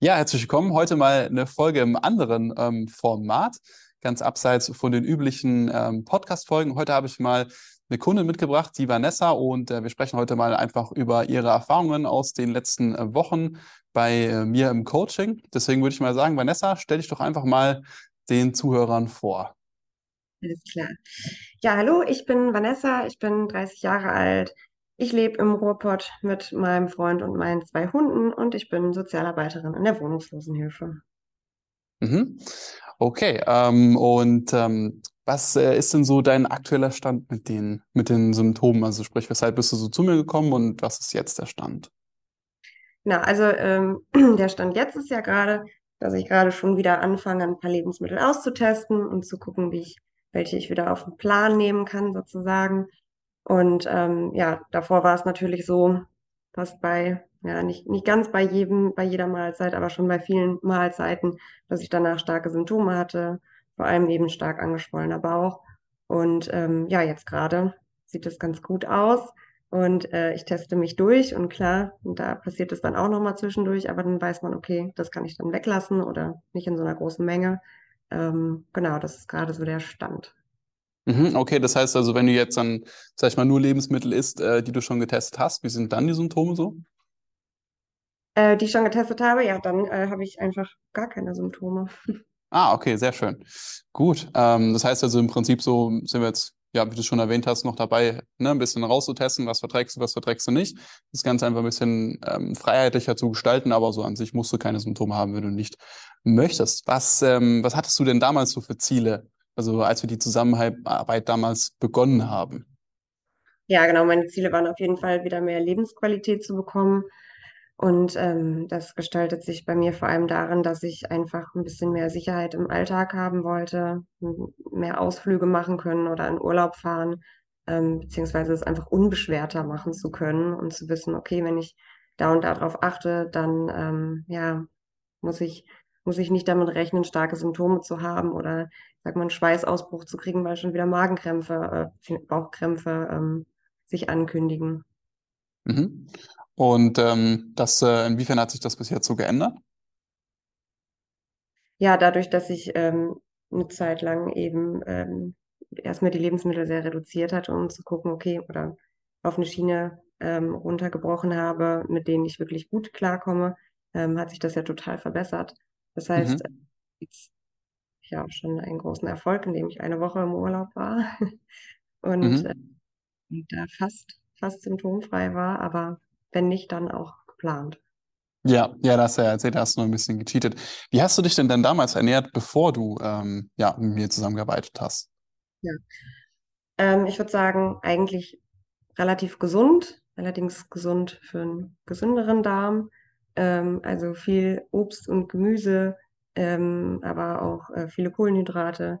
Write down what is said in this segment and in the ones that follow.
Ja, herzlich willkommen. Heute mal eine Folge im anderen ähm, Format, ganz abseits von den üblichen ähm, Podcast-Folgen. Heute habe ich mal eine Kundin mitgebracht, die Vanessa, und äh, wir sprechen heute mal einfach über ihre Erfahrungen aus den letzten äh, Wochen bei äh, mir im Coaching. Deswegen würde ich mal sagen, Vanessa, stell dich doch einfach mal den Zuhörern vor. Alles klar. Ja, hallo, ich bin Vanessa, ich bin 30 Jahre alt. Ich lebe im Ruhrpott mit meinem Freund und meinen zwei Hunden und ich bin Sozialarbeiterin in der Wohnungslosenhilfe. Mhm. Okay, ähm, und ähm, was äh, ist denn so dein aktueller Stand mit den, mit den Symptomen? Also sprich, weshalb bist du so zu mir gekommen und was ist jetzt der Stand? Na, also ähm, der Stand jetzt ist ja gerade, dass ich gerade schon wieder anfange, ein paar Lebensmittel auszutesten und zu gucken, wie ich, welche ich wieder auf den Plan nehmen kann, sozusagen. Und ähm, ja, davor war es natürlich so, fast bei, ja, nicht, nicht ganz bei jedem, bei jeder Mahlzeit, aber schon bei vielen Mahlzeiten, dass ich danach starke Symptome hatte, vor allem eben stark angeschwollener Bauch. Und ähm, ja, jetzt gerade sieht es ganz gut aus. Und äh, ich teste mich durch und klar, da passiert es dann auch nochmal zwischendurch, aber dann weiß man, okay, das kann ich dann weglassen oder nicht in so einer großen Menge. Ähm, genau, das ist gerade so der Stand. Mhm, okay, das heißt also, wenn du jetzt dann, sag ich mal, nur Lebensmittel isst, äh, die du schon getestet hast, wie sind dann die Symptome so? Äh, die ich schon getestet habe, ja, dann äh, habe ich einfach gar keine Symptome. Ah, okay, sehr schön. Gut. Ähm, das heißt also im Prinzip so sind wir jetzt, ja, wie du schon erwähnt hast, noch dabei, ne, ein bisschen rauszutesten, was verträgst du, was verträgst du nicht. Das Ganze einfach ein bisschen ähm, freiheitlicher zu gestalten, aber so an sich musst du keine Symptome haben, wenn du nicht möchtest. Was, ähm, was hattest du denn damals so für Ziele? Also als wir die Zusammenarbeit damals begonnen haben. Ja, genau. Meine Ziele waren auf jeden Fall wieder mehr Lebensqualität zu bekommen. Und ähm, das gestaltet sich bei mir vor allem darin, dass ich einfach ein bisschen mehr Sicherheit im Alltag haben wollte, mehr Ausflüge machen können oder in Urlaub fahren, ähm, beziehungsweise es einfach unbeschwerter machen zu können und zu wissen, okay, wenn ich da und darauf achte, dann ähm, ja, muss ich, muss ich nicht damit rechnen, starke Symptome zu haben oder sag mal, einen Schweißausbruch zu kriegen, weil schon wieder Magenkrämpfe, äh, Bauchkrämpfe ähm, sich ankündigen. Mhm. Und ähm, das, äh, inwiefern hat sich das bis jetzt so geändert? Ja, dadurch, dass ich ähm, eine Zeit lang eben ähm, erstmal die Lebensmittel sehr reduziert hatte, um zu gucken, okay, oder auf eine Schiene ähm, runtergebrochen habe, mit denen ich wirklich gut klarkomme, ähm, hat sich das ja total verbessert. Das heißt, Mhm. jetzt ja schon einen großen Erfolg, indem ich eine Woche im Urlaub war und äh, Mhm. da fast, fast symptomfrei war, aber wenn nicht, dann auch geplant. Ja, ja, das ja erzählt, da hast du noch ein bisschen gecheatet. Wie hast du dich denn dann damals ernährt, bevor du ähm, ja, mit mir zusammengearbeitet hast? Ja. Ähm, ich würde sagen, eigentlich relativ gesund, allerdings gesund für einen gesünderen Darm. Ähm, also viel Obst und Gemüse, ähm, aber auch äh, viele Kohlenhydrate,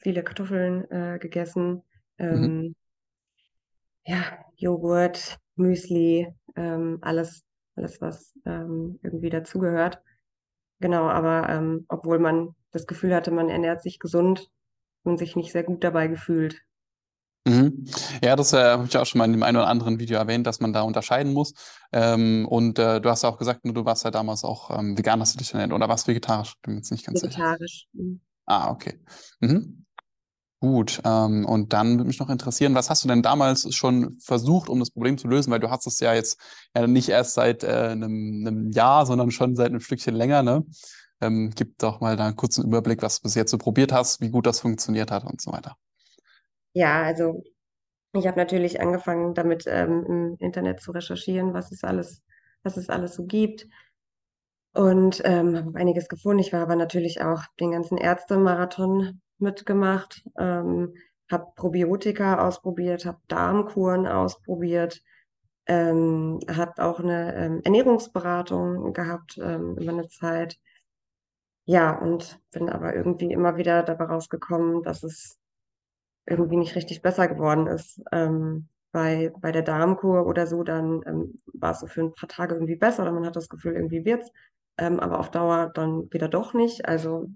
viele Kartoffeln äh, gegessen. Mhm. Ähm, ja, Joghurt, Müsli, ähm, alles, alles, was ähm, irgendwie dazugehört. Genau, aber obwohl man das Gefühl hatte, man ernährt sich gesund und sich nicht sehr gut dabei gefühlt. Mhm. Ja, das äh, habe ich auch schon mal in dem einen oder anderen Video erwähnt, dass man da unterscheiden muss. Ähm, und äh, du hast ja auch gesagt, du warst ja damals auch ähm, vegan, hast du dich ernährt, oder warst vegetarisch? Bin mir jetzt nicht ganz sicher. Vegetarisch. Mhm. Ah, okay. Mhm. Gut, ähm, und dann würde mich noch interessieren, was hast du denn damals schon versucht, um das Problem zu lösen? Weil du hast es ja jetzt ja nicht erst seit äh, einem, einem Jahr, sondern schon seit einem Stückchen länger, ne? Ähm, gib doch mal da einen kurzen Überblick, was du bis jetzt so probiert hast, wie gut das funktioniert hat und so weiter. Ja, also Ich habe natürlich angefangen, damit ähm, im Internet zu recherchieren, was es alles, was es alles so gibt. Und ähm, habe einiges gefunden. Ich war aber natürlich auch den ganzen Ärztemarathon mitgemacht, ähm, habe Probiotika ausprobiert, habe Darmkuren ausprobiert, ähm, habe auch eine ähm, Ernährungsberatung gehabt ähm, über eine Zeit. Ja, und bin aber irgendwie immer wieder dabei rausgekommen, dass es irgendwie nicht richtig besser geworden ist. Ähm, bei, bei der Darmkur oder so, dann ähm, war es so für ein paar Tage irgendwie besser oder man hat das Gefühl, irgendwie wird's, ähm, aber auf Dauer dann wieder doch nicht. Also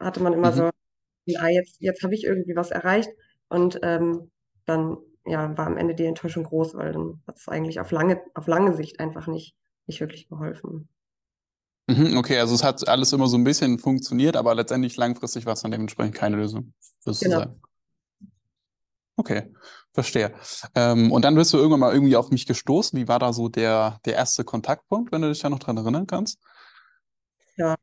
hatte man immer so, Mhm. ah, jetzt, jetzt habe ich irgendwie was erreicht und ähm, dann ja, war am Ende die Enttäuschung groß, weil dann hat es eigentlich auf lange, auf lange Sicht einfach nicht, nicht wirklich geholfen. Mhm, okay, also es hat alles immer so ein bisschen funktioniert, aber letztendlich langfristig war es dann dementsprechend keine Lösung, Genau. sagen. Okay, verstehe. Ähm, und dann bist du irgendwann mal irgendwie auf mich gestoßen. Wie war da so der, der erste Kontaktpunkt, wenn du dich da noch dran erinnern kannst? Ja,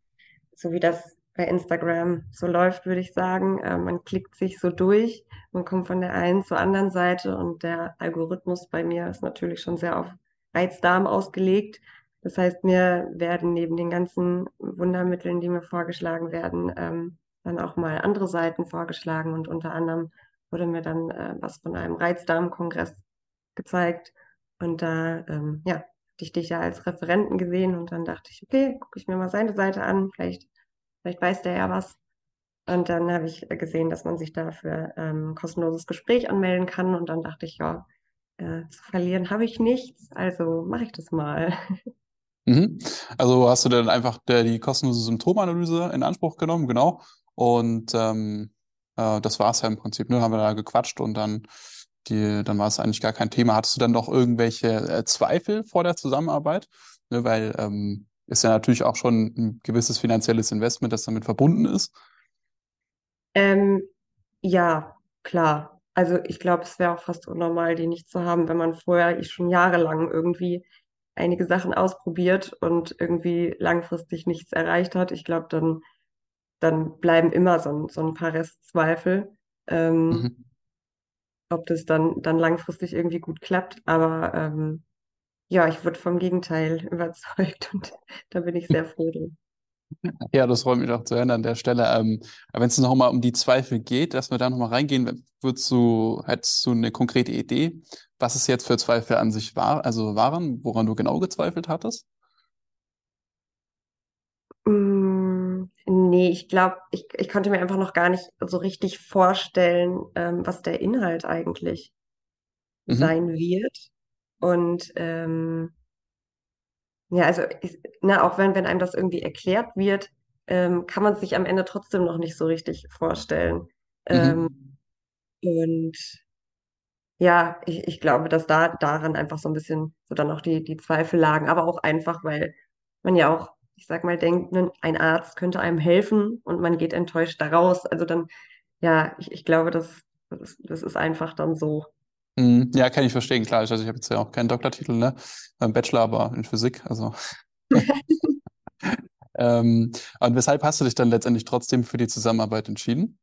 so wie das bei Instagram so läuft, würde ich sagen. Äh, man klickt sich so durch, man kommt von der einen zur anderen Seite und der Algorithmus bei mir ist natürlich schon sehr auf Reizdarm ausgelegt. Das heißt, mir werden neben den ganzen Wundermitteln, die mir vorgeschlagen werden, ähm, dann auch mal andere Seiten vorgeschlagen und unter anderem wurde mir dann äh, was von einem Reizdarmkongress gezeigt und da, ähm, ja, hatte ich dich ja als Referenten gesehen und dann dachte ich, okay, gucke ich mir mal seine Seite an, vielleicht, vielleicht weiß der ja was. Und dann habe ich gesehen, dass man sich da für ähm, kostenloses Gespräch anmelden kann und dann dachte ich, ja, äh, zu verlieren habe ich nichts, also mache ich das mal. Mhm. Also hast du dann einfach der, die kostenlose Symptomanalyse in Anspruch genommen, genau. Und ähm, äh, das war es ja im Prinzip, ne? Haben wir da gequatscht und dann, dann war es eigentlich gar kein Thema. Hattest du dann noch irgendwelche äh, Zweifel vor der Zusammenarbeit? Ne? Weil ähm, ist ja natürlich auch schon ein gewisses finanzielles Investment, das damit verbunden ist. Ähm, ja, klar. Also ich glaube, es wäre auch fast unnormal, die nicht zu haben, wenn man vorher ich schon jahrelang irgendwie einige Sachen ausprobiert und irgendwie langfristig nichts erreicht hat. Ich glaube, dann, dann bleiben immer so ein, so ein paar Restzweifel, ähm, Mhm. ob das dann, dann langfristig irgendwie gut klappt. Aber ähm, ja, ich wurde vom Gegenteil überzeugt und da bin ich sehr froh drum. Ja, das freut mich auch zu hören an der Stelle. Ähm, aber wenn es noch mal um die Zweifel geht, dass wir da noch mal reingehen, würdest du, hättest du eine konkrete Idee, was es jetzt für Zweifel an sich war, also waren, woran du genau gezweifelt hattest? Mm, nee, ich glaube, ich, ich konnte mir einfach noch gar nicht so richtig vorstellen, ähm, was der Inhalt eigentlich Mhm. sein wird. Und ähm, ja, also ich, na, auch wenn, wenn einem das irgendwie erklärt wird, ähm, kann man es sich am Ende trotzdem noch nicht so richtig vorstellen. Ähm, Mhm. und ja, ich, ich glaube, dass da daran einfach so ein bisschen so dann auch die, die Zweifel lagen, aber auch einfach, weil man ja auch, ich sag mal, denkt, ne, ein Arzt könnte einem helfen und man geht enttäuscht da raus. Also dann, ja, ich, ich glaube, das, das, das ist einfach dann so. Mhm. Ja, kann ich verstehen, klar. Also ich habe jetzt ja auch keinen Doktortitel, ne? Beim Bachelor, aber in Physik, also. Ähm, und weshalb hast du dich dann letztendlich trotzdem für die Zusammenarbeit entschieden?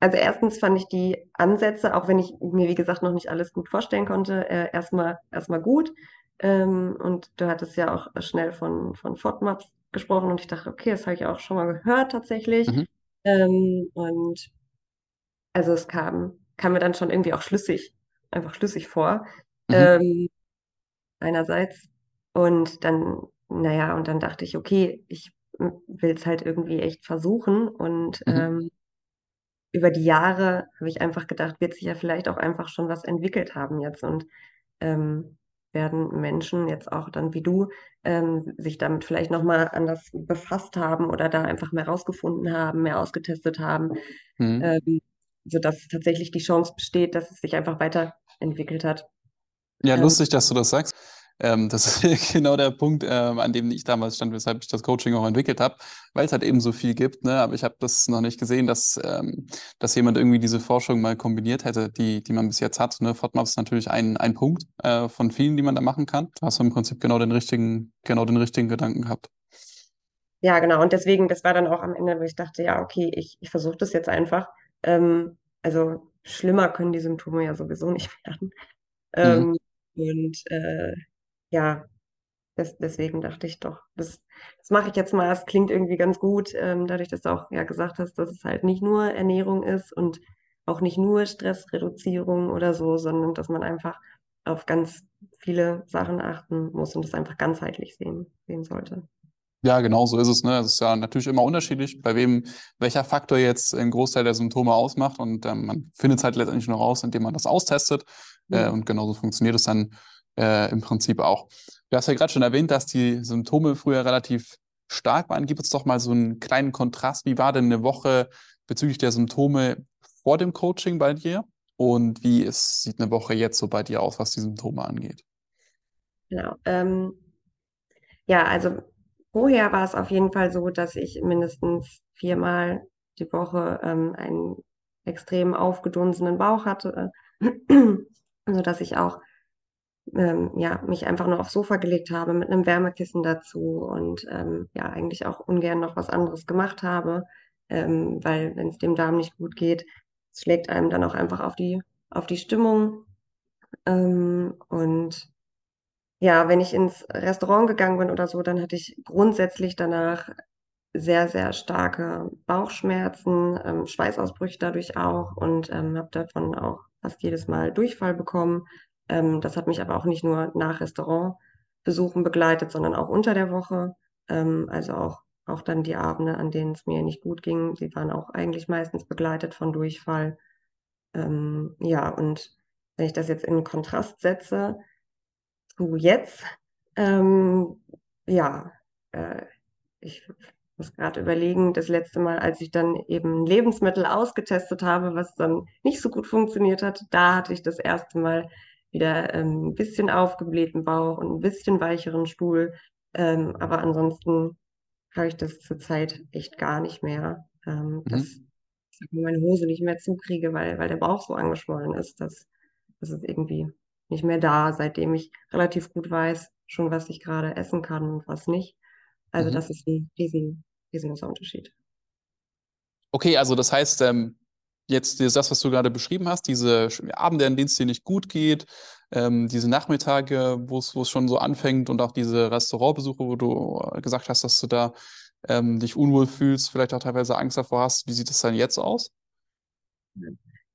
Also erstens fand ich die Ansätze, auch wenn ich mir, wie gesagt, noch nicht alles gut vorstellen konnte, äh, erstmal erstmal gut. Ähm, und du hattest ja auch schnell von, von FODMAPs gesprochen und ich dachte, okay, das habe ich auch schon mal gehört tatsächlich. Mhm. Ähm, und also es kam, kam mir dann schon irgendwie auch schlüssig, einfach schlüssig vor. Mhm. Ähm, einerseits. Und dann, naja, und dann dachte ich, okay, ich will es halt irgendwie echt versuchen. Und Mhm. ähm, über die Jahre habe ich einfach gedacht, wird sich ja vielleicht auch einfach schon was entwickelt haben jetzt und ähm, werden Menschen jetzt auch dann wie du ähm, sich damit vielleicht nochmal anders befasst haben oder da einfach mehr rausgefunden haben, mehr ausgetestet haben, Mhm. ähm, sodass tatsächlich die Chance besteht, dass es sich einfach weiterentwickelt hat. Ja, Ähm, lustig, dass du das sagst. Ähm, das ist genau der Punkt, ähm, an dem ich damals stand, weshalb ich das Coaching auch entwickelt habe, weil es halt eben so viel gibt, ne? Aber ich habe das noch nicht gesehen, dass, ähm, dass jemand irgendwie diese Forschung mal kombiniert hätte, die, die man bis jetzt hat. Ne? FODMAP ist natürlich ein, ein Punkt äh, von vielen, die man da machen kann. Da hast du im Prinzip genau den richtigen, genau den richtigen Gedanken gehabt. ja, genau. Und deswegen, das war dann auch am Ende, wo ich dachte, ja, okay, ich, ich versuche das jetzt einfach. Ähm, also schlimmer können die Symptome ja sowieso nicht werden. Mhm. Ähm, und äh, ja, des, deswegen dachte ich doch, das, das mache ich jetzt mal. Es klingt irgendwie ganz gut, ähm, dadurch, dass du auch ja gesagt hast, dass es halt nicht nur Ernährung ist und auch nicht nur Stressreduzierung oder so, sondern dass man einfach auf ganz viele Sachen achten muss und das einfach ganzheitlich sehen, sehen sollte. Ja, genau so ist es, ne? Es ist ja natürlich immer unterschiedlich, bei wem welcher Faktor jetzt einen Großteil der Symptome ausmacht und ähm, man findet es halt letztendlich nur raus, indem man das austestet äh, Mhm. und genauso funktioniert es dann äh, im Prinzip auch. Du hast ja gerade schon erwähnt, dass die Symptome früher relativ stark waren. Gib uns doch mal so einen kleinen Kontrast. Wie war denn eine Woche bezüglich der Symptome vor dem Coaching bei dir und wie ist, sieht eine Woche jetzt so bei dir aus, was die Symptome angeht? Genau. Ähm, ja, also vorher war es auf jeden Fall so, dass ich mindestens viermal die Woche ähm, einen extrem aufgedunsenen Bauch hatte, also dass ich auch ähm, ja, mich einfach nur aufs Sofa gelegt habe mit einem Wärmekissen dazu und ähm, ja, eigentlich auch ungern noch was anderes gemacht habe, ähm, weil wenn es dem Darm nicht gut geht, es schlägt einem dann auch einfach auf die, auf die Stimmung. Ähm, und ja, wenn ich ins Restaurant gegangen bin oder so, dann hatte ich grundsätzlich danach sehr, sehr starke Bauchschmerzen, ähm, Schweißausbrüche dadurch auch und ähm, habe davon auch fast jedes Mal Durchfall bekommen. Ähm, das hat mich aber auch nicht nur nach Restaurantbesuchen begleitet, sondern auch unter der Woche. Ähm, also auch, auch dann die Abende, an denen es mir nicht gut ging, die waren auch eigentlich meistens begleitet von Durchfall. Ähm, ja, und wenn ich das jetzt in Kontrast setze zu jetzt, ähm, ja, äh, ich muss gerade überlegen, das letzte Mal, als ich dann eben Lebensmittel ausgetestet habe, was dann nicht so gut funktioniert hat, da hatte ich das erste Mal wieder ähm, ein bisschen aufgeblähten Bauch und ein bisschen weicheren Stuhl. Ähm, aber ansonsten habe ich das zurzeit echt gar nicht mehr, ähm, dass Mhm. ich meine Hose nicht mehr zukriege, weil, weil der Bauch so angeschwollen ist. Das, das ist irgendwie nicht mehr da, seitdem ich relativ gut weiß, schon was ich gerade essen kann und was nicht. Also das Mhm. ist ein riesen, riesengroßer Unterschied. Okay, also das heißt, ähm, jetzt das, was du gerade beschrieben hast, diese Abende, an denen es dir nicht gut geht, ähm, diese Nachmittage, wo es es schon so anfängt und auch diese Restaurantbesuche, wo du äh, gesagt hast, dass du da ähm, dich unwohl fühlst, vielleicht auch teilweise Angst davor hast. Wie sieht das dann jetzt aus?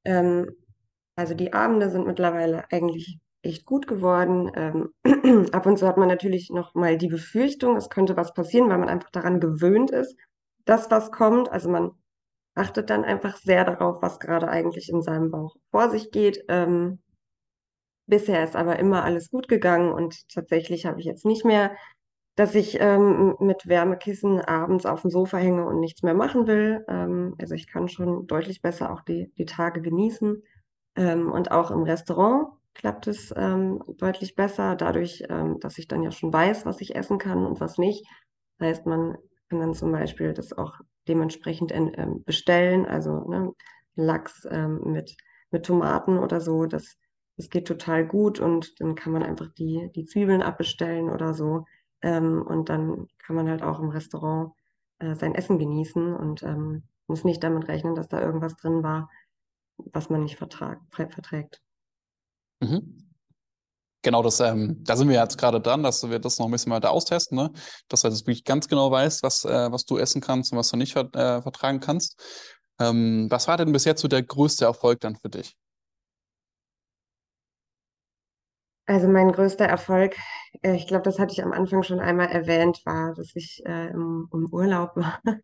Ähm, also die Abende sind mittlerweile eigentlich echt gut geworden. Ähm, ab und zu hat man natürlich noch mal die Befürchtung, es könnte was passieren, weil man einfach daran gewöhnt ist, dass was kommt. Also man achtet dann einfach sehr darauf, was gerade eigentlich in seinem Bauch vor sich geht. Ähm, bisher ist aber immer alles gut gegangen und tatsächlich habe ich jetzt nicht mehr, dass ich ähm, mit Wärmekissen abends auf dem Sofa hänge und nichts mehr machen will. Ähm, also ich kann schon deutlich besser auch die, die Tage genießen. Ähm, und auch im Restaurant klappt es ähm, deutlich besser, dadurch, ähm, dass ich dann ja schon weiß, was ich essen kann und was nicht. Das heißt, man kann dann zum Beispiel das auch dementsprechend en- ähm, bestellen, also ne, Lachs ähm, mit, mit Tomaten oder so. Das, das geht total gut und dann kann man einfach die, die Zwiebeln abbestellen oder so. Ähm, und dann kann man halt auch im Restaurant äh, sein Essen genießen und ähm, muss nicht damit rechnen, dass da irgendwas drin war, was man nicht vertrag, ver- verträgt. Mhm. Genau, das, ähm, da sind wir jetzt gerade dran, dass wir das noch ein bisschen weiter austesten, ne? Dass du das wirklich ganz genau weißt, was, äh, was du essen kannst und was du nicht äh, vertragen kannst. Ähm, was war denn bis jetzt so der größte Erfolg dann für dich? Also mein größter Erfolg, äh, ich glaube, das hatte ich am Anfang schon einmal erwähnt, war, dass ich äh, im, im Urlaub war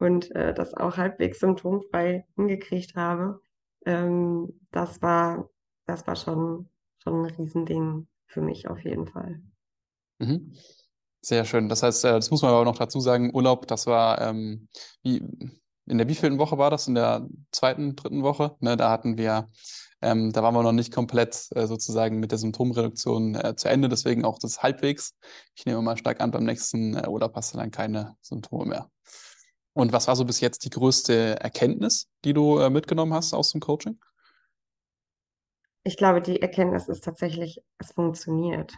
und äh, das auch halbwegs symptomfrei hingekriegt habe. Ähm, das war, das war schon, schon ein Riesending für mich auf jeden Fall. Mhm. Sehr schön. Das heißt, äh, das muss man aber noch dazu sagen, Urlaub, das war, ähm, wie, in der wievielten Woche war das? In der zweiten, dritten Woche? Ne, da hatten wir, ähm, da waren wir noch nicht komplett äh, sozusagen mit der Symptomreduktion äh, zu Ende, deswegen auch das halbwegs. Ich nehme mal stark an, beim nächsten äh, Urlaub hast du dann keine Symptome mehr. Und was war so bis jetzt die größte Erkenntnis, die du äh, mitgenommen hast aus dem Coaching? Ich glaube, die Erkenntnis ist tatsächlich, es funktioniert.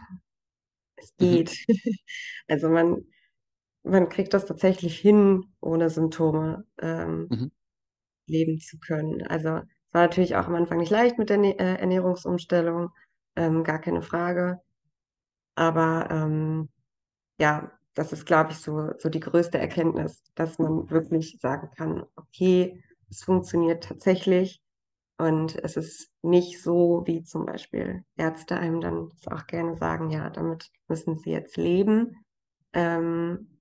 Es Mhm. geht. Also man, man kriegt das tatsächlich hin, ohne Symptome. Ähm, Mhm. leben zu können. Also es war natürlich auch am Anfang nicht leicht mit der Ne- äh, Ernährungsumstellung, ähm, gar keine Frage. Aber ähm, ja, das ist, glaube ich, so, so die größte Erkenntnis, dass man wirklich sagen kann, okay, es funktioniert tatsächlich und es ist nicht so, wie zum Beispiel Ärzte einem dann auch gerne sagen, ja, damit müssen sie jetzt leben. Ähm,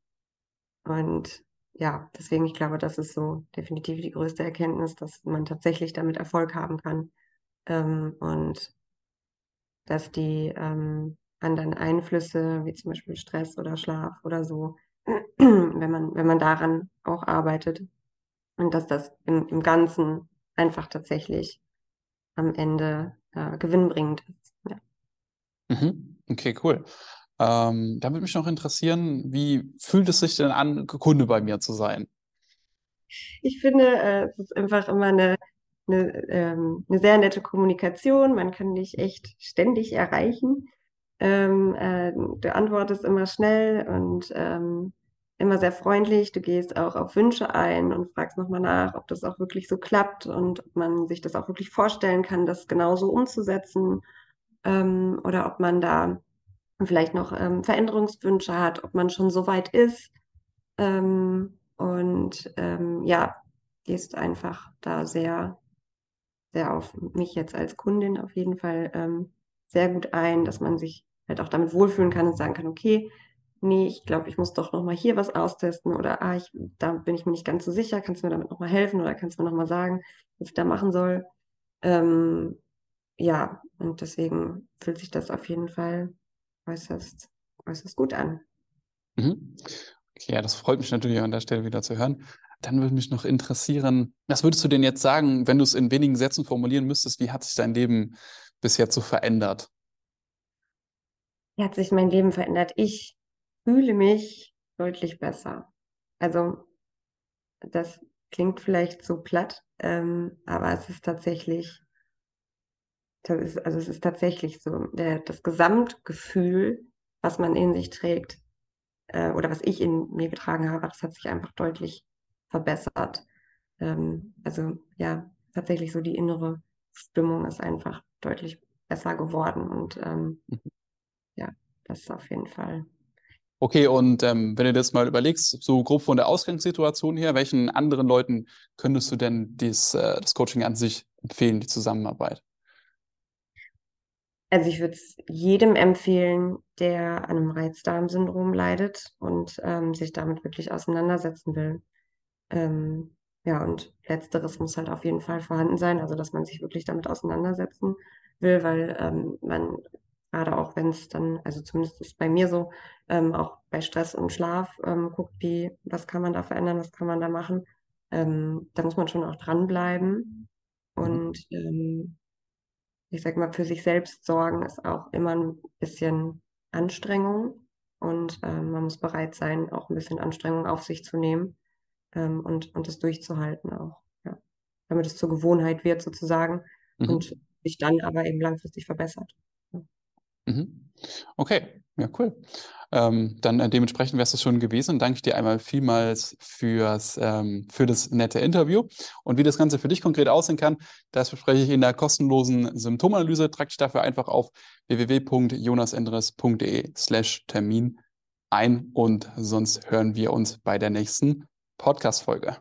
und ja, deswegen, ich glaube, das ist so definitiv die größte Erkenntnis, dass man tatsächlich damit Erfolg haben kann. Ähm, und dass die ähm, anderen Einflüsse, wie zum Beispiel Stress oder Schlaf oder so, wenn man, wenn man daran auch arbeitet und dass das im, im Ganzen einfach tatsächlich am Ende äh, gewinnbringend ist. Ja. Mhm. Okay, cool. Ähm, da würde mich noch interessieren, wie fühlt es sich denn an, Kunde bei mir zu sein? Ich finde, äh, es ist einfach immer eine, eine, ähm, eine sehr nette Kommunikation. Man kann dich echt ständig erreichen. Ähm, äh, du antwortest immer schnell und ähm, immer sehr freundlich. Du gehst auch auf Wünsche ein und fragst nochmal nach, ob das auch wirklich so klappt und ob man sich das auch wirklich vorstellen kann, das genauso umzusetzen ähm, oder ob man da vielleicht noch ähm, Veränderungswünsche hat, ob man schon so weit ist. Ähm, und ähm, ja, gehst einfach da sehr, sehr auf mich jetzt als Kundin auf jeden Fall ähm, sehr gut ein, dass man sich halt auch damit wohlfühlen kann und sagen kann, okay, nee, ich glaube, ich muss doch nochmal hier was austesten oder ah, ich, da bin ich mir nicht ganz so sicher, kannst du mir damit nochmal helfen oder kannst du mir nochmal sagen, was ich da machen soll. Ähm, ja, und deswegen fühlt sich das auf jeden Fall äußerst, äußerst gut an. Mhm. Okay, ja, das freut mich natürlich an der Stelle wieder zu hören. Dann würde mich noch interessieren, was würdest du denn jetzt sagen, wenn du es in wenigen Sätzen formulieren müsstest, wie hat sich dein Leben bis jetzt so verändert? Wie hat sich mein Leben verändert? Ich fühle mich deutlich besser. Also, das klingt vielleicht so platt, ähm, aber es ist tatsächlich, das ist, also es ist tatsächlich so, der, das Gesamtgefühl, was man in sich trägt, äh, oder was ich in mir getragen habe, das hat sich einfach deutlich verbessert. Ähm, also ja, tatsächlich so die innere Stimmung ist einfach deutlich besser geworden und ähm, mhm. ja, das ist auf jeden Fall. Okay, und ähm, wenn du das mal überlegst, so grob von der Ausgangssituation her, welchen anderen Leuten könntest du denn dies, äh, das Coaching an sich empfehlen, die Zusammenarbeit? Also ich würde es jedem empfehlen, der an einem Reizdarmsyndrom leidet und ähm, sich damit wirklich auseinandersetzen will. Ähm, ja, und letzteres muss halt auf jeden Fall vorhanden sein, also dass man sich wirklich damit auseinandersetzen will, weil ähm, man gerade auch wenn es dann, also zumindest ist bei mir so, ähm, auch bei Stress und Schlaf ähm, guckt, wie, was kann man da verändern, was kann man da machen. Ähm, da muss man schon auch dranbleiben. Mhm. Und ähm, ich sag mal, für sich selbst sorgen ist auch immer ein bisschen Anstrengung. Und ähm, man muss bereit sein, auch ein bisschen Anstrengung auf sich zu nehmen ähm, und, und das durchzuhalten auch. Ja. Damit es zur Gewohnheit wird sozusagen mhm. und sich dann aber eben langfristig verbessert. Mhm. Okay, ja, cool. Ähm, dann äh, dementsprechend wäre es schon gewesen. Danke ich dir einmal vielmals fürs, ähm, für das nette Interview. Und wie das Ganze für dich konkret aussehen kann, das bespreche ich in der kostenlosen Symptomanalyse. Trag dich dafür einfach auf www.jonasendres.de slash Termin ein und sonst hören wir uns bei der nächsten Podcast-Folge.